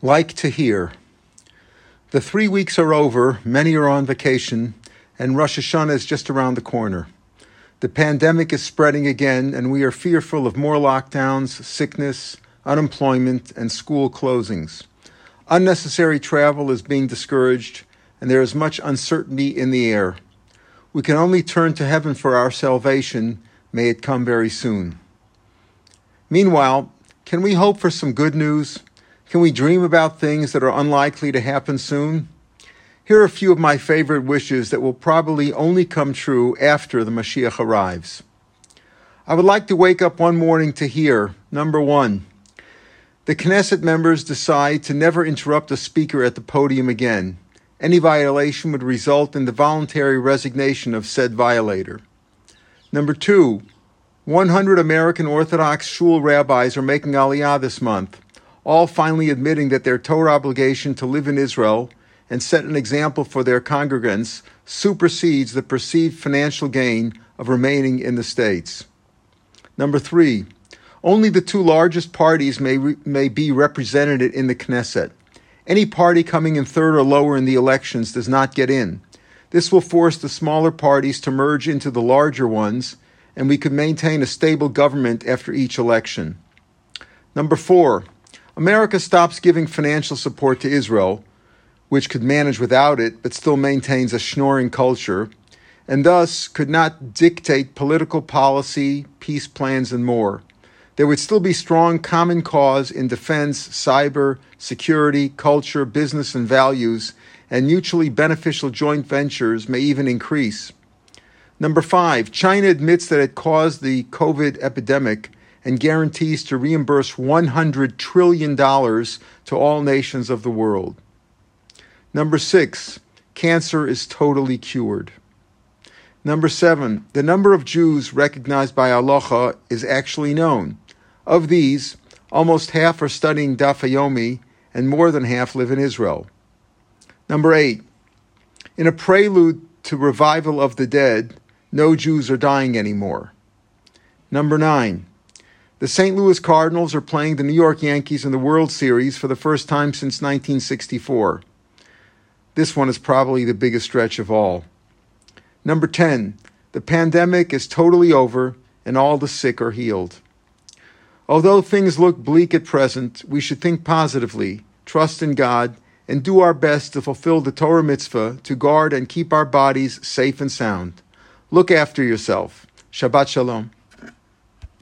like to hear. The three weeks are over, many are on vacation, and Rosh Hashanah is just around the corner. The pandemic is spreading again, and we are fearful of more lockdowns, sickness, unemployment, and school closings. Unnecessary travel is being discouraged, and there is much uncertainty in the air. We can only turn to heaven for our salvation. May it come very soon. Meanwhile, can we hope for some good news? Can we dream about things that are unlikely to happen soon? Here are a few of my favorite wishes that will probably only come true after the Mashiach arrives. I would like to wake up one morning to hear number one, the Knesset members decide to never interrupt a speaker at the podium again. Any violation would result in the voluntary resignation of said violator. Number two, 100 American Orthodox shul rabbis are making aliyah this month all finally admitting that their Torah obligation to live in Israel and set an example for their congregants supersedes the perceived financial gain of remaining in the States. Number three, only the two largest parties may, re- may be represented in the Knesset. Any party coming in third or lower in the elections does not get in. This will force the smaller parties to merge into the larger ones, and we could maintain a stable government after each election. Number four, America stops giving financial support to Israel, which could manage without it but still maintains a schnorring culture, and thus could not dictate political policy, peace plans, and more. There would still be strong common cause in defense, cyber, security, culture, business, and values, and mutually beneficial joint ventures may even increase. Number five, China admits that it caused the COVID epidemic and guarantees to reimburse $100 trillion to all nations of the world. Number six, cancer is totally cured. Number seven, the number of Jews recognized by halacha is actually known. Of these, almost half are studying Daf Yomi, and more than half live in Israel. Number eight, in a prelude to revival of the dead, no Jews are dying anymore. Number nine, the St. Louis Cardinals are playing the New York Yankees in the World Series for the first time since 1964. This one is probably the biggest stretch of all. Number 10. The pandemic is totally over and all the sick are healed. Although things look bleak at present, we should think positively, trust in God, and do our best to fulfill the Torah mitzvah to guard and keep our bodies safe and sound. Look after yourself. Shabbat Shalom.